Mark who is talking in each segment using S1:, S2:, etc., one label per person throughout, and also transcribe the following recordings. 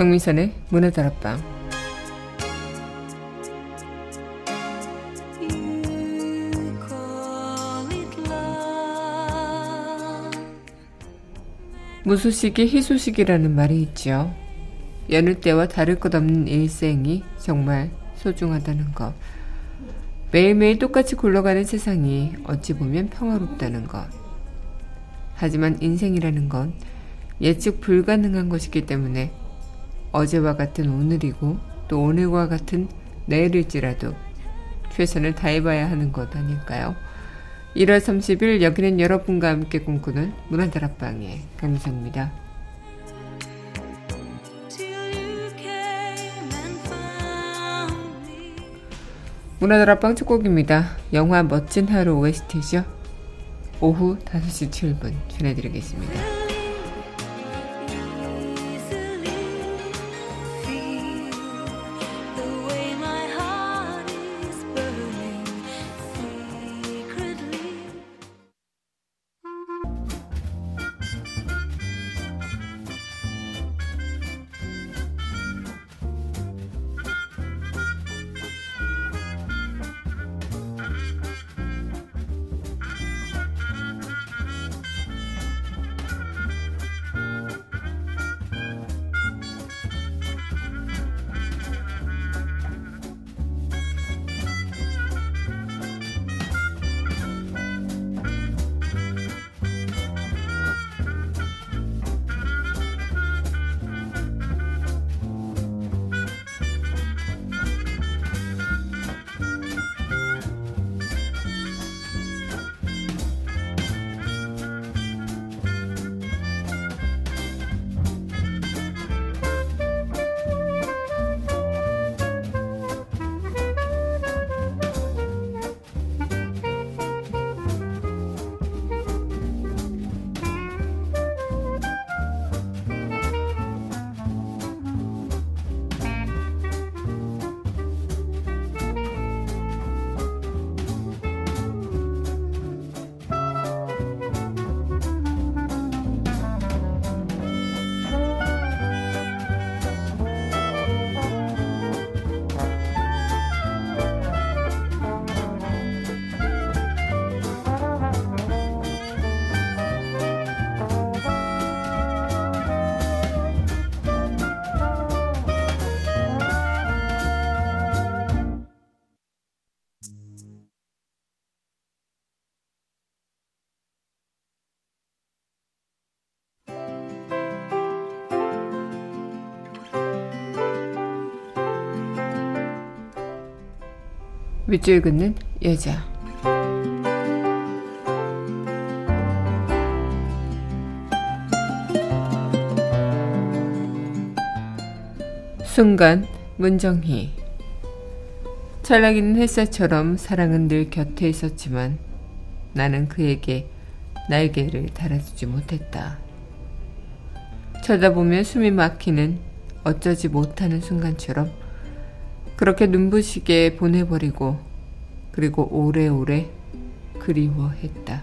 S1: 강민선의 문화다락방 무소식이 희소식이라는 말이 있죠. 여느 때와 다를 것 없는 일생이 정말 소중하다는 것. 매일매일 똑같이 굴러가는 세상이 어찌 보면 평화롭다는 것. 하지만 인생이라는 건 예측 불가능한 것이기 때문에 어제와 같은 오늘이고 또 오늘과 같은 내일일지라도 최선을 다해봐야 하는 것 아닐까요? 1월 30일 여기는 여러분과 함께 꿈꾸는 문화다락방의 강미선입니다. 문화다락방 첫 곡입니다. 영화 멋진 하루 OST죠. 오후 5시 7분 전해드리겠습니다. 밑줄 긋는 여자. 순간 문정희 찰나기는 햇살처럼 사랑은 늘 곁에 있었지만 나는 그에게 날개를 달아주지 못했다. 쳐다보면 숨이 막히는 어쩌지 못하는 순간처럼 그렇게 눈부시게 보내버리고 그리고 오래오래 그리워했다.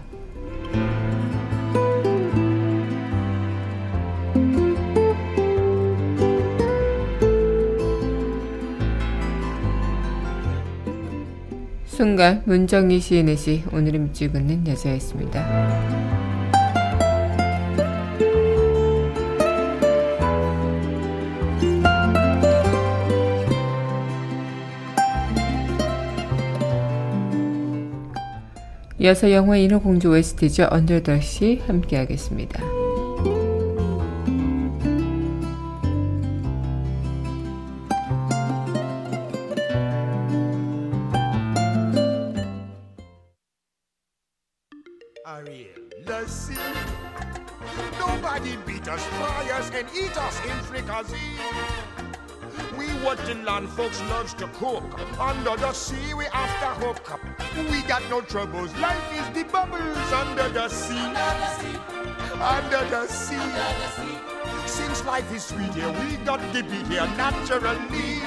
S1: 순간 문정희 시인의 시 밑줄 긋는 여자였습니다. 이어서 영화 인어공주 웨스트죠. 언더더시 함께 하겠습니다.
S2: Nobody beat us, fry us, and eat us in fricassee. We the land folks loves to cook. Under the sea we have to hook up. We got no troubles. Life is the bubbles under the sea. Under the sea. Under the sea. The. Since life is sweet here, we got to be here naturally.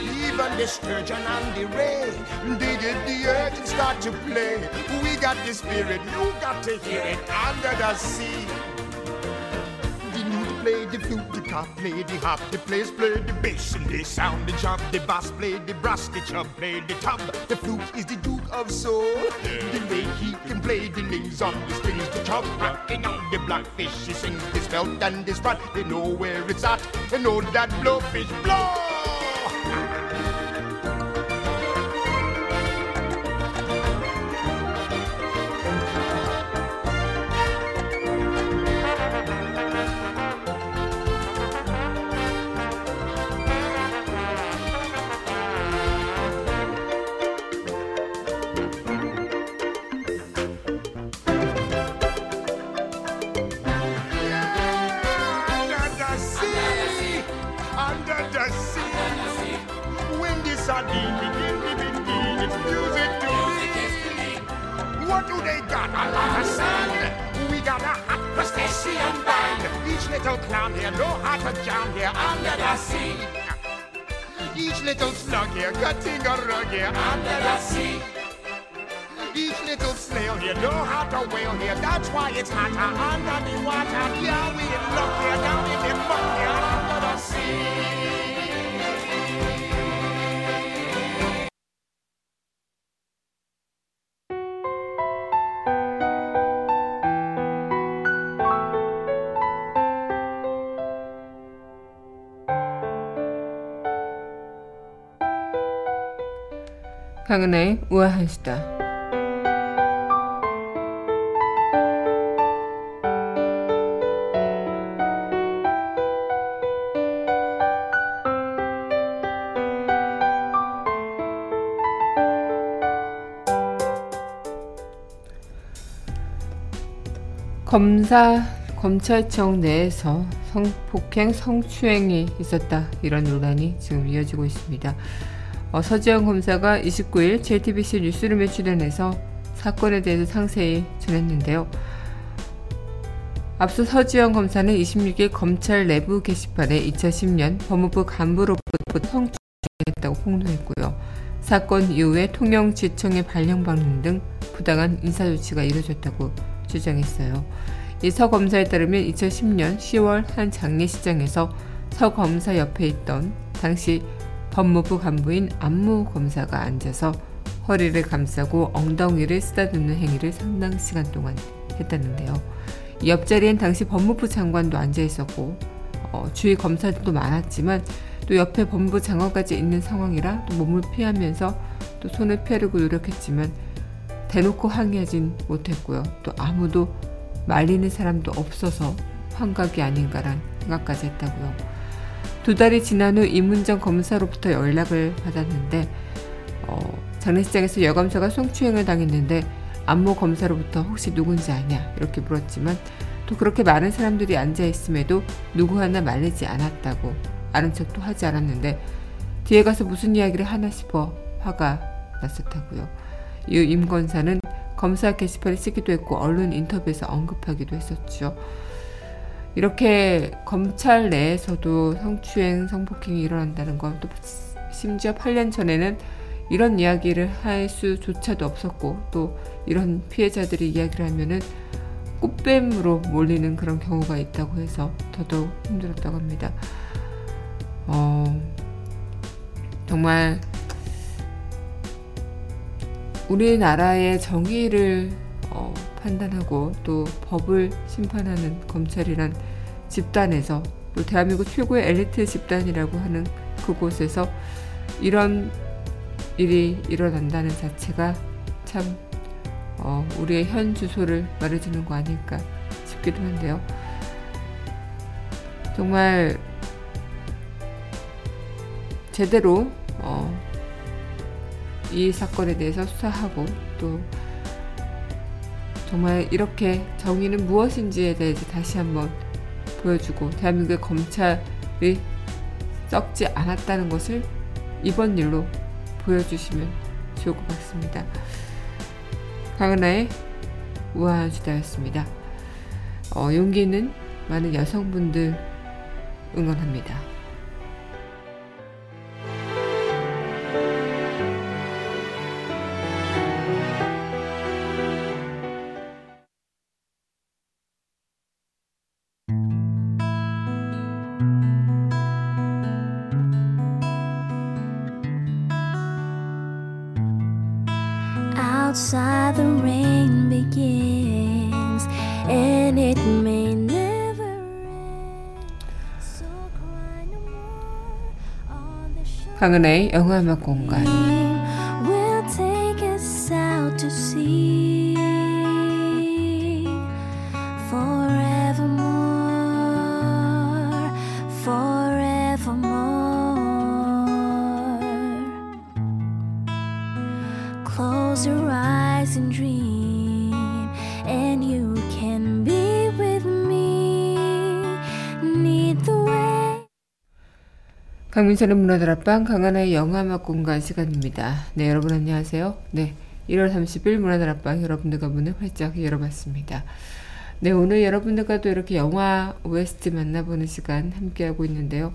S2: Even the sturgeon and the ray they in the earth and start to play. We got the spirit, you got to hear it under the sea. Play the flute, the cop play the hop, the players play the bass and they sound the chop. The bass play the brass, the chub play the tub. The flute is the duke of soul. The way he can play the names on the strings, the chub rocking on the blackfish. He sings this belt and this rat. They know where it's at. They know that blowfish blow. It's music to me. What do they got? A lot of sand. We got a hot crustacean band. Each little clown here, no heart to jam here under the sea. Each little slug here, got a rug here under the sea. Each little snail here, no heart to whale here. That's why it's hotter under the water. Yeah, we in luck here, down in the muck here under the sea.
S1: 강은하의 우아한 수다. 검사 검찰청 내에서 성폭행 성추행이 있었다 이런 논란이 지금 이어지고 있습니다. 어, 서지영 검사가 29일 JTBC 뉴스룸에 출연해서 사건에 대해서 상세히 전했는데요. 앞서 서지영 검사는 26일 검찰 내부 게시판에 2010년 법무부 간부로부터 성추행했다고 폭로했고요. 사건 이후에 통영지청의 발령받는 등 부당한 인사조치가 이뤄졌다고 주장했어요. 이 서 검사에 따르면 2010년 10월 한 장례시장에서 서 검사 옆에 있던 당시 법무부 간부인 안무 검사가 앉아서 허리를 감싸고 엉덩이를 쓰다듬는 행위를 상당 시간 동안 했다는데요. 옆자리엔 당시 법무부 장관도 앉아 있었고 어, 주위 검사들도 많았지만 또 옆에 법무부 장관까지 있는 상황이라 또 몸을 피하면서 또 손을 피하려고 노력했지만 대놓고 항의하진 못했고요. 또 아무도 말리는 사람도 없어서 환각이 아닌가란 생각까지 했다고요. 두 달이 지난 후 이문정 검사로부터 연락을 받았는데 어, 장례식장에서 여검사가 성추행을 당했는데 안모 검사로부터 혹시 누군지 아냐 이렇게 물었지만 또 그렇게 많은 사람들이 앉아 있음에도 누구 하나 말리지 않았다고 아는 척도 하지 않았는데 뒤에 가서 무슨 이야기를 하나 싶어 화가 났었다고요. 이후 임 권사는 검사 게시판에 쓰기도 했고 언론 인터뷰에서 언급하기도 했었죠. 이렇게 검찰 내에서도 성추행, 성폭행이 일어난다는 건 또 심지어 8년 전에는 이런 이야기를 할 수조차도 없었고 또 이런 피해자들이 이야기를 하면은 꽃뱀으로 몰리는 그런 경우가 있다고 해서 더더욱 힘들었다고 합니다. 어, 정말 우리나라의 정의를 어, 판단하고 또 법을 심판하는 검찰이란 집단에서 또 대한민국 최고의 엘리트 집단이라고 하는 그곳에서 이런 일이 일어난다는 자체가 참 어, 우리의 현 주소를 말해주는 거 아닐까 싶기도 한데요. 정말 제대로 어, 이 사건에 대해서 수사하고 또 정말 이렇게 정의는 무엇인지에 대해서 다시 한번 보여주고 대한민국의 검찰이 썩지 않았다는 것을 이번 일로 보여주시면 좋을 것 같습니다. 강은하의 우아한 수다였습니다. 어, 용기 있는 많은 여성분들 응원합니다. 강은혜의 영화음악 공간 강민선의 문화다락방 강하나의 영화음악 공간 시간입니다. 네 여러분 안녕하세요. 네 1월 30일 문화다락방 여러분들과 문을 활짝 열어봤습니다. 네 오늘 여러분들과 또 이렇게 영화 OST 만나보는 시간 함께하고 있는데요.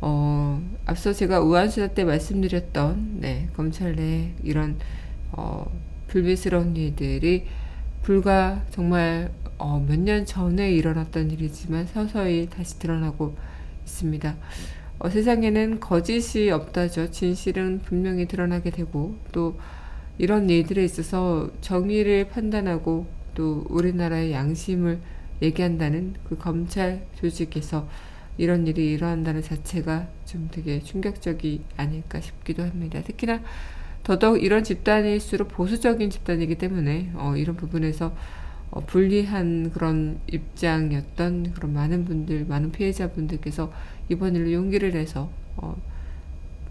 S1: 어, 앞서 제가 우한수다 때 말씀드렸던 네, 검찰 내 이런 어, 불미스러운 일들이 불과 정말 어, 몇 년 전에 일어났던 일이지만 서서히 다시 드러나고 있습니다. 어, 세상에는 거짓이 없다죠. 진실은 분명히 드러나게 되고 또 이런 일들에 있어서 정의를 판단하고 또 우리나라의 양심을 얘기한다는 그 검찰 조직에서 이런 일이 일어난다는 자체가 좀 되게 충격적이 아닐까 싶기도 합니다. 특히나 더더욱 이런 집단일수록 보수적인 집단이기 때문에 어, 이런 부분에서 어, 불리한 그런 입장이었던 그런 많은 분들, 많은 피해자분들께서 이번 일로 용기를 내서 어,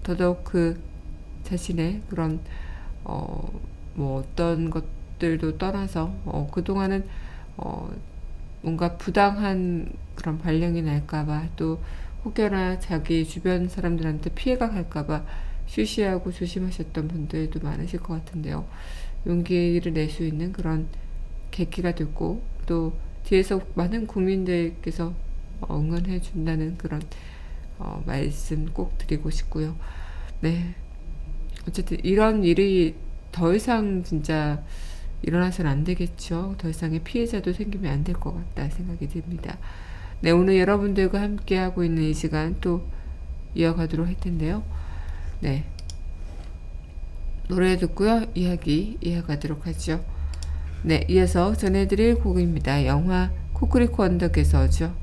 S1: 더더욱 그 자신의 그런 어, 뭐 어떤 것들도 떠나서 어, 그동안은 어, 뭔가 부당한 그런 발령이 날까봐 또 혹여나 자기 주변 사람들한테 피해가 갈까봐 쉬쉬하고 조심하셨던 분들도 많으실 것 같은데요. 용기를 낼 수 있는 그런 계기가 됐고 또 뒤에서 많은 국민들께서 어, 응원해 준다는 그런 어, 말씀 꼭 드리고 싶고요. 네. 어쨌든 이런 일이 더 이상 진짜 일어나서는 안 되겠죠. 더 이상의 피해자도 생기면 안 될 것 같다 생각이 듭니다. 네, 오늘 여러분들과 함께 하고 있는 이 시간 또 이어가도록 할 텐데요. 네. 노래 듣고요. 이야기 이어가도록 하죠. 네, 이어서 전해드릴 곡입니다. 영화 코크리코 언덕에서죠.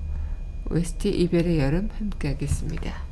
S1: OST 이별의 여름 함께 하겠습니다.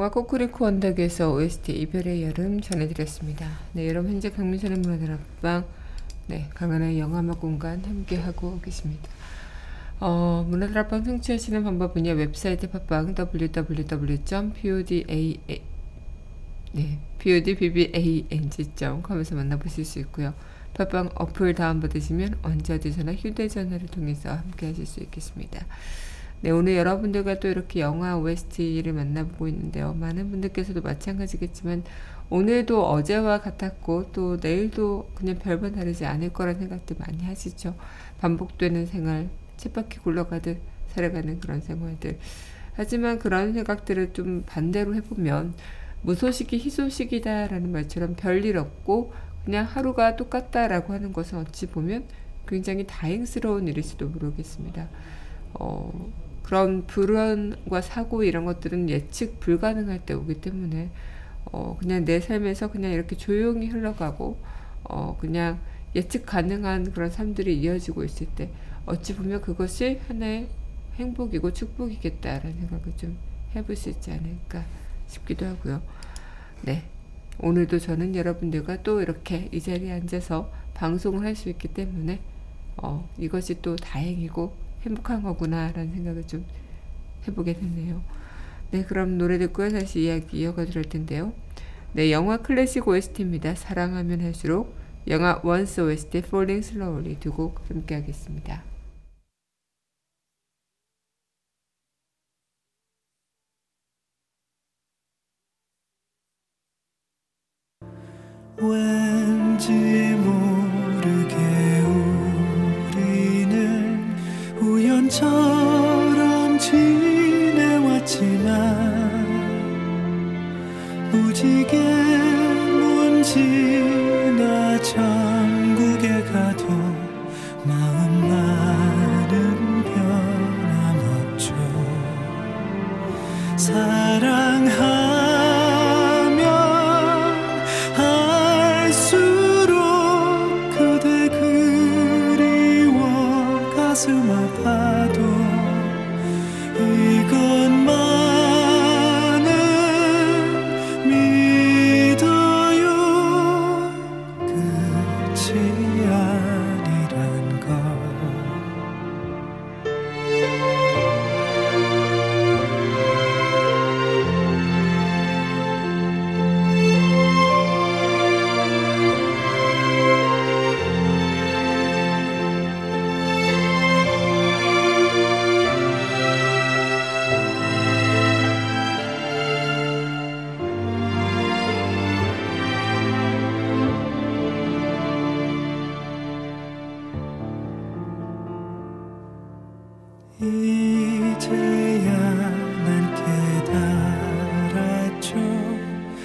S1: 영화 코쿠리코 언덕에서 OST 이별의 여름 전해드렸습니다. 네, 여러분 현재 강민선의 문화다락방 네, 강한의 영화음악 공간 함께하고 계십니다. 어, 문화다락방 청취하시는 방법은요. 웹사이트 팟빵 www.poda 네, podbbang.com에서 만나보실 수 있고요. 팟빵 어플 다운받으시면 언제 어디서나 휴대전화를 통해서 함께 하실 수 있겠습니다. 네, 오늘 여러분들과 또 이렇게 영화 OST를 만나보고 있는데요. 많은 분들께서도 마찬가지겠지만 오늘도 어제와 같았고 또 내일도 그냥 별반 다르지 않을 거란 생각들 많이 하시죠. 반복되는 생활, 쳇바퀴 굴러가듯 살아가는 그런 생활들. 하지만 그런 생각들을 좀 반대로 해보면 무소식이 희소식이다라는 말처럼 별일 없고 그냥 하루가 똑같다라고 하는 것은 어찌 보면 굉장히 다행스러운 일일지도 모르겠습니다. 어, 그런 불안과 사고 이런 것들은 예측 불가능할 때 오기 때문에 어, 그냥 내 삶에서 그냥 이렇게 조용히 흘러가고 어, 그냥 예측 가능한 그런 삶들이 이어지고 있을 때 어찌 보면 그것이 하나의 행복이고 축복이겠다라는 생각을 좀 해볼 수 있지 않을까 싶기도 하고요. 네. 오늘도 저는 여러분들과 또 이렇게 이 자리에 앉아서 방송을 할 수 있기 때문에 어, 이것이 또 다행이고 행복한 거구나라는 생각을 좀 해보게 됐네요. 네, 그럼 노래 듣고요. 다시 이야기 이어가 드릴 텐데요. 네, 영화 클래식 OST입니다. 사랑하면 할수록 영화 원스 OST Falling Slowly 두 곡 함께 하겠습니다.
S3: 왠지 모르 우연처럼 지내왔지만 무지개 문지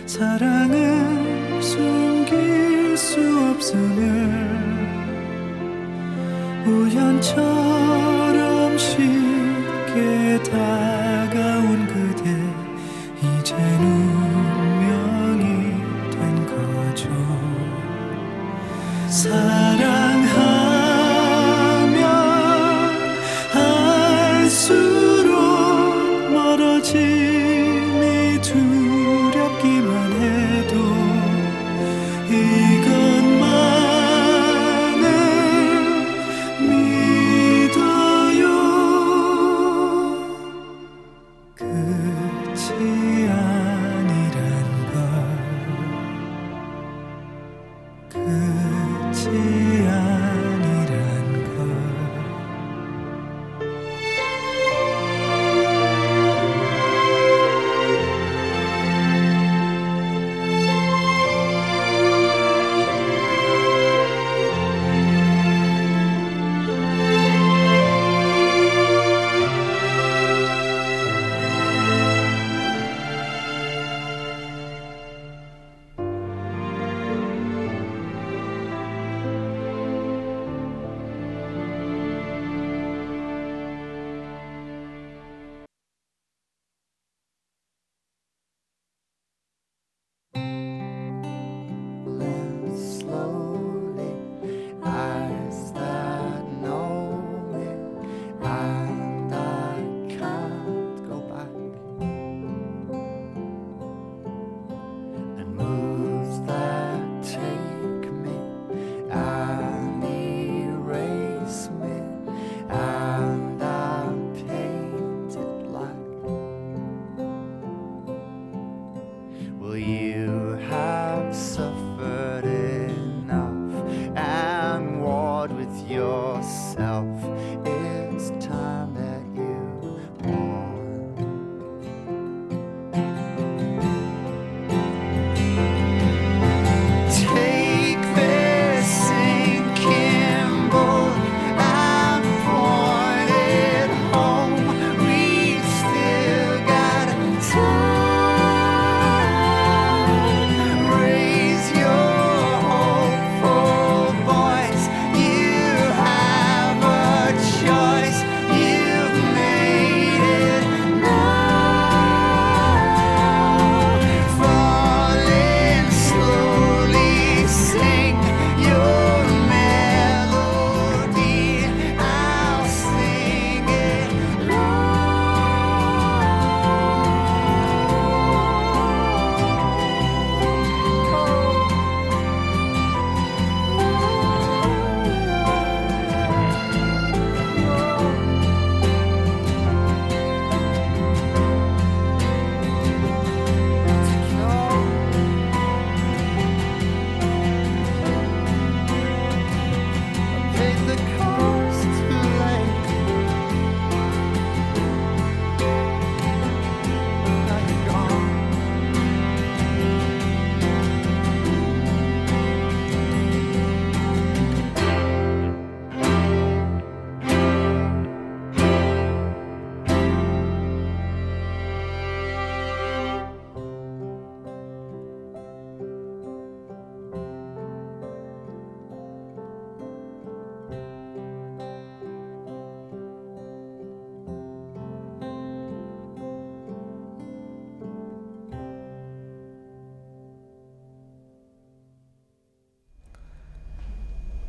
S3: 사랑은 숨길 수 없음을 우연처럼 쉽게 다가온 그대 이젠 운명이 된 거죠. 사랑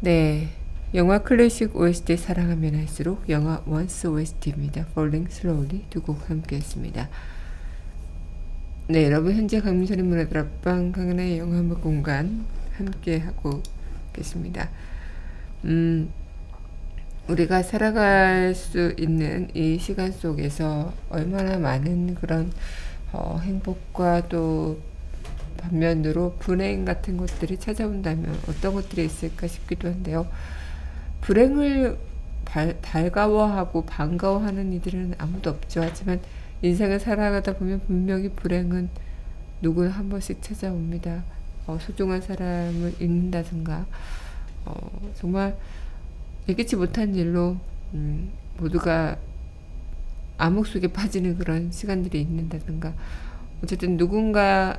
S1: 네. 영화 클래식 OST 사랑하면 할수록 영화 원스 OST입니다. Falling Slowly 두 곡 함께 했습니다. 네, 여러분 현재 강민선의 문화들 앞방 강은하의 영화 음악 공간 함께 하고 계십니다. 음, 우리가 살아갈 수 있는 이 시간 속에서 얼마나 많은 그런 어, 행복과 또 반면으로 불행 같은 것들이 찾아온다면 어떤 것들이 있을까 싶기도 한데요. 불행을 발- 달가워하고 반가워하는 이들은 아무도 없죠. 하지만 인생을 살아가다 보면 분명히 불행은 누구나 한 번씩 찾아옵니다. 어, 소중한 사람을 잃는다든가 어, 정말 예기치 못한 일로 음, 모두가 암흑 속에 빠지는 그런 시간들이 있는다든가 어쨌든 누군가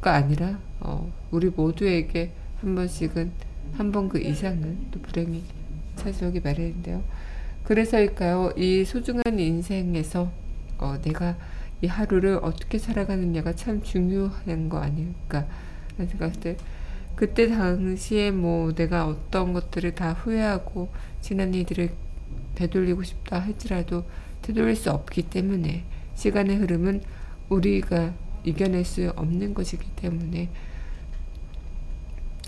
S1: 가 아니라 어, 우리 모두에게 한 번씩은 한 번 그 이상은 또 불행이 찾아오기 마련인데요. 그래서일까요? 이 소중한 인생에서 어, 내가 이 하루를 어떻게 살아가느냐가 참 중요한 거 아닐까 생각을 때 그때 당시에 뭐 내가 어떤 것들을 다 후회하고 지난 일들을 되돌리고 싶다 할지라도 되돌릴 수 없기 때문에 시간의 흐름은 우리가 이겨낼 수 없는 것이기 때문에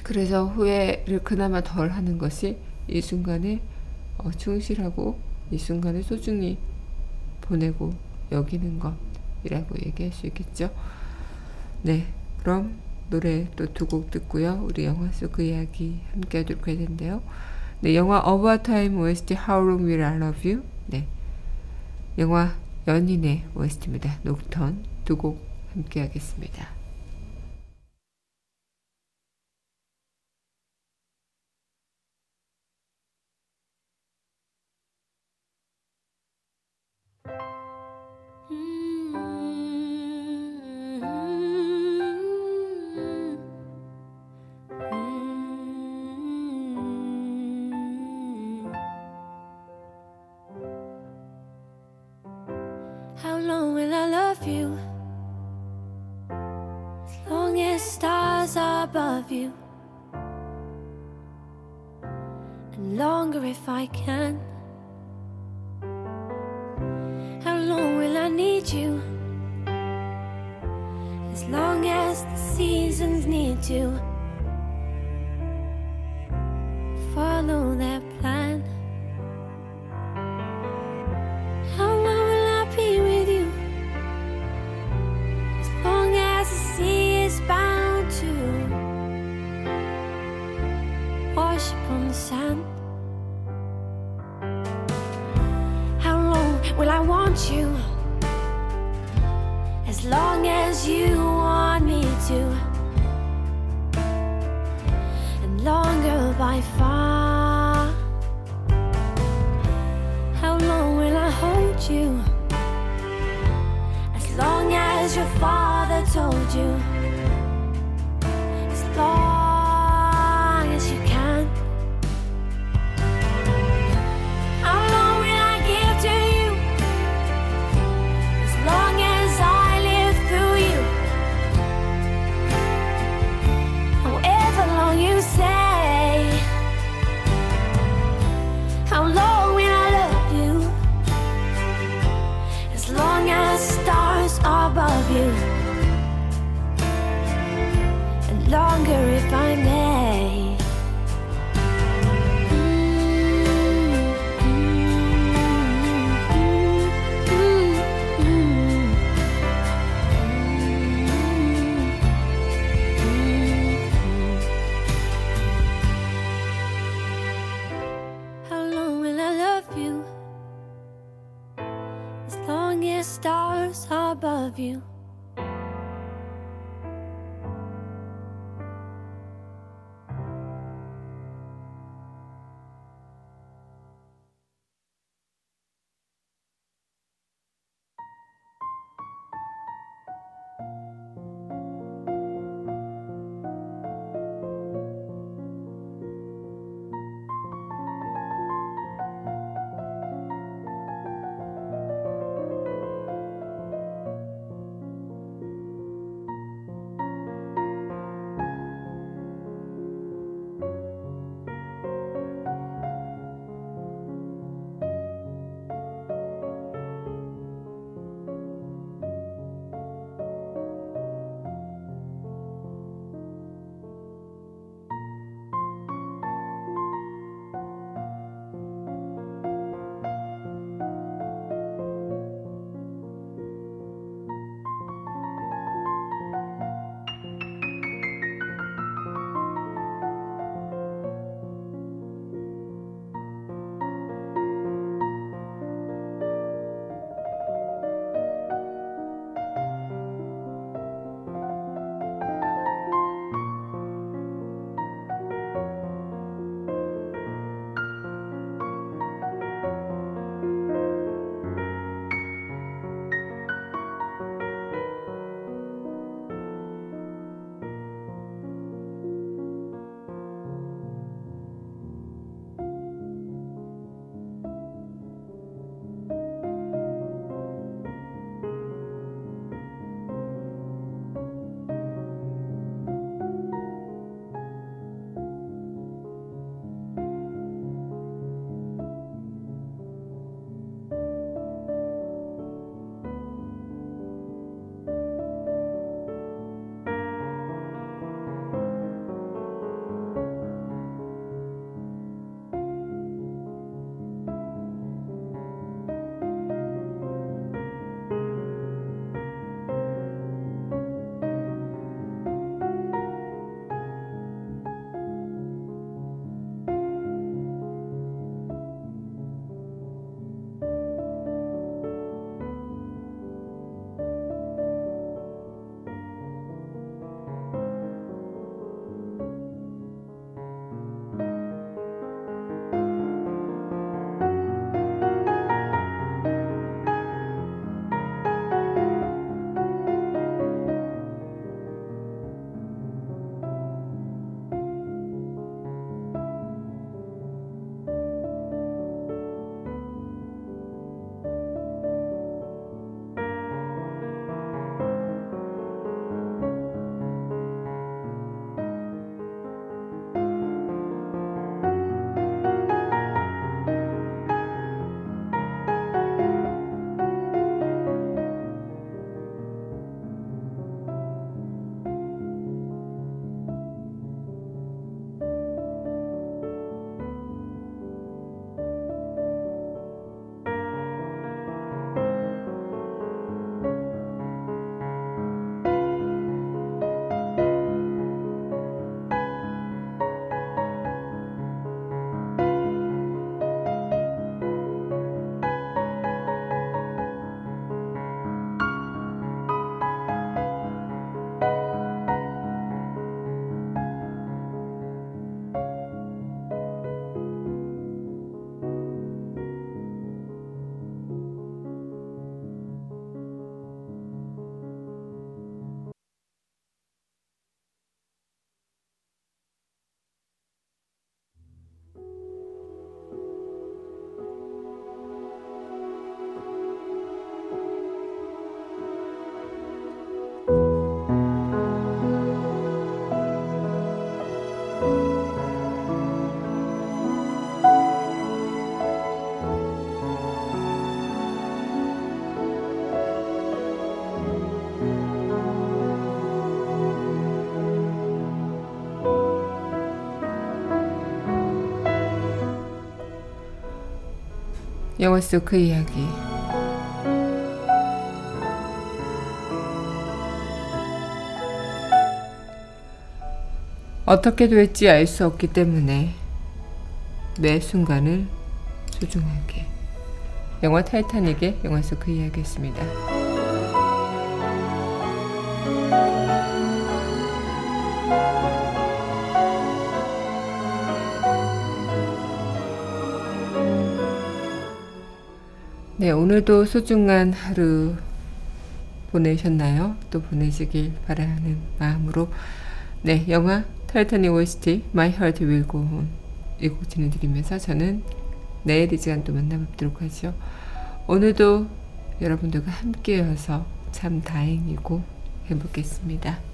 S1: 그래서 후회를 그나마 덜 하는 것이 이 순간에 어, 충실하고 이 순간을 소중히 보내고 여기는 것이라고 얘기할 수 있겠죠. 네, 그럼 노래 또 두 곡 듣고요. 우리 영화 속 그 이야기 함께 하도록 할 텐데요. 네, 영화 Over Time OST How Long Will I Love You? 네, 영화 연인의 OST입니다. 녹턴 두 곡 함께 하겠습니다.
S4: Will I want you? As long as you want me to, and longer by far. How long will I hold you? As long as your father told you. Above you.
S1: 영화 속 그 이야기. 어떻게 될지 알 수 없기 때문에 매 순간을 소중하게. 영화 타이타닉의 영화 속 그 이야기였습니다. 네, 오늘도 소중한 하루 보내셨나요? 또 보내시길 바라는 마음으로 네, 영화 타이타닉 OST My Heart Will Go On 이곡 전해드리면서 저는 내일 이 시간 또 만나뵙도록 하죠. 오늘도 여러분들과 함께여서 참 다행이고 행복했습니다.